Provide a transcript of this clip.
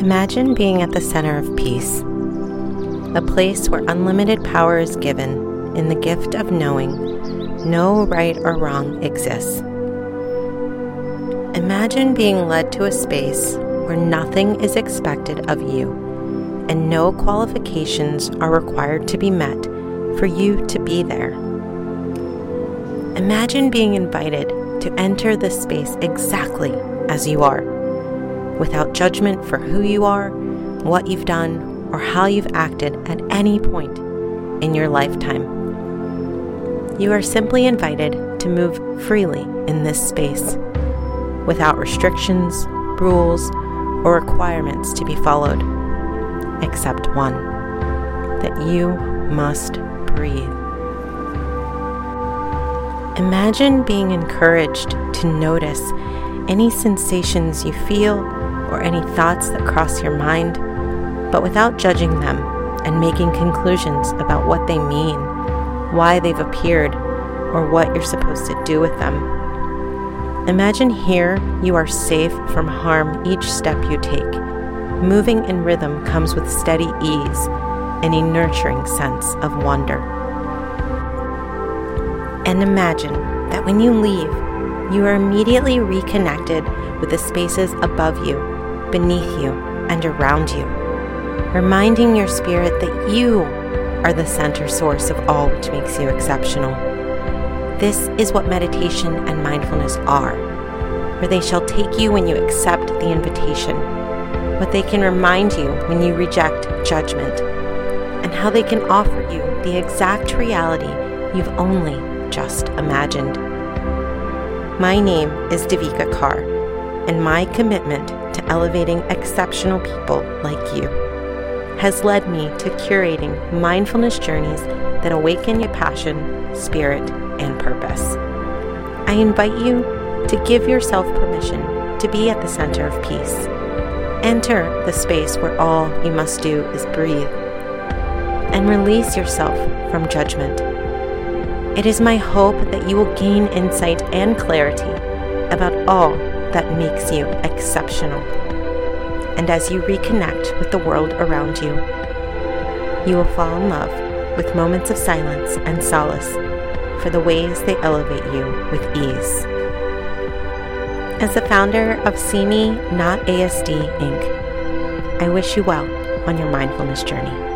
Imagine being at the center of peace, a place where unlimited power is given in the gift of knowing no right or wrong exists. Imagine being led to a space where nothing is expected of you and no qualifications are required to be met for you to be there. Imagine being invited to enter this space exactly as you are without judgment for who you are, what you've done, or how you've acted at any point in your lifetime. You are simply invited to move freely in this space without restrictions, rules, or requirements to be followed, except one that you must breathe. Imagine being encouraged to notice any sensations you feel or any thoughts that cross your mind, but without judging them and making conclusions about what they mean, why they've appeared, or what you're supposed to do with them. Imagine here you are safe from harm each step you take. Moving in rhythm comes with steady ease and a nurturing sense of wonder. And imagine that when you leave, you are immediately reconnected with the spaces above you beneath you, and around you, reminding your spirit that you are the center source of all which makes you exceptional. This is what meditation and mindfulness are, where they shall take you when you accept the invitation, what they can remind you when you reject judgment, and how they can offer you the exact reality you've only just imagined. My name is Devika Carr, and my commitment to elevating exceptional people like you has led me to curating mindfulness journeys that awaken your passion, spirit, and purpose. I invite you to give yourself permission to be at the center of peace. Enter the space where all you must do is breathe and release yourself from judgment. It is my hope that you will gain insight and clarity about all that makes you exceptional. And as you reconnect with the world around you, you will fall in love with moments of silence and solace for the ways they elevate you with ease. As the founder of See Me Not ASD Inc., I wish you well on your mindfulness journey.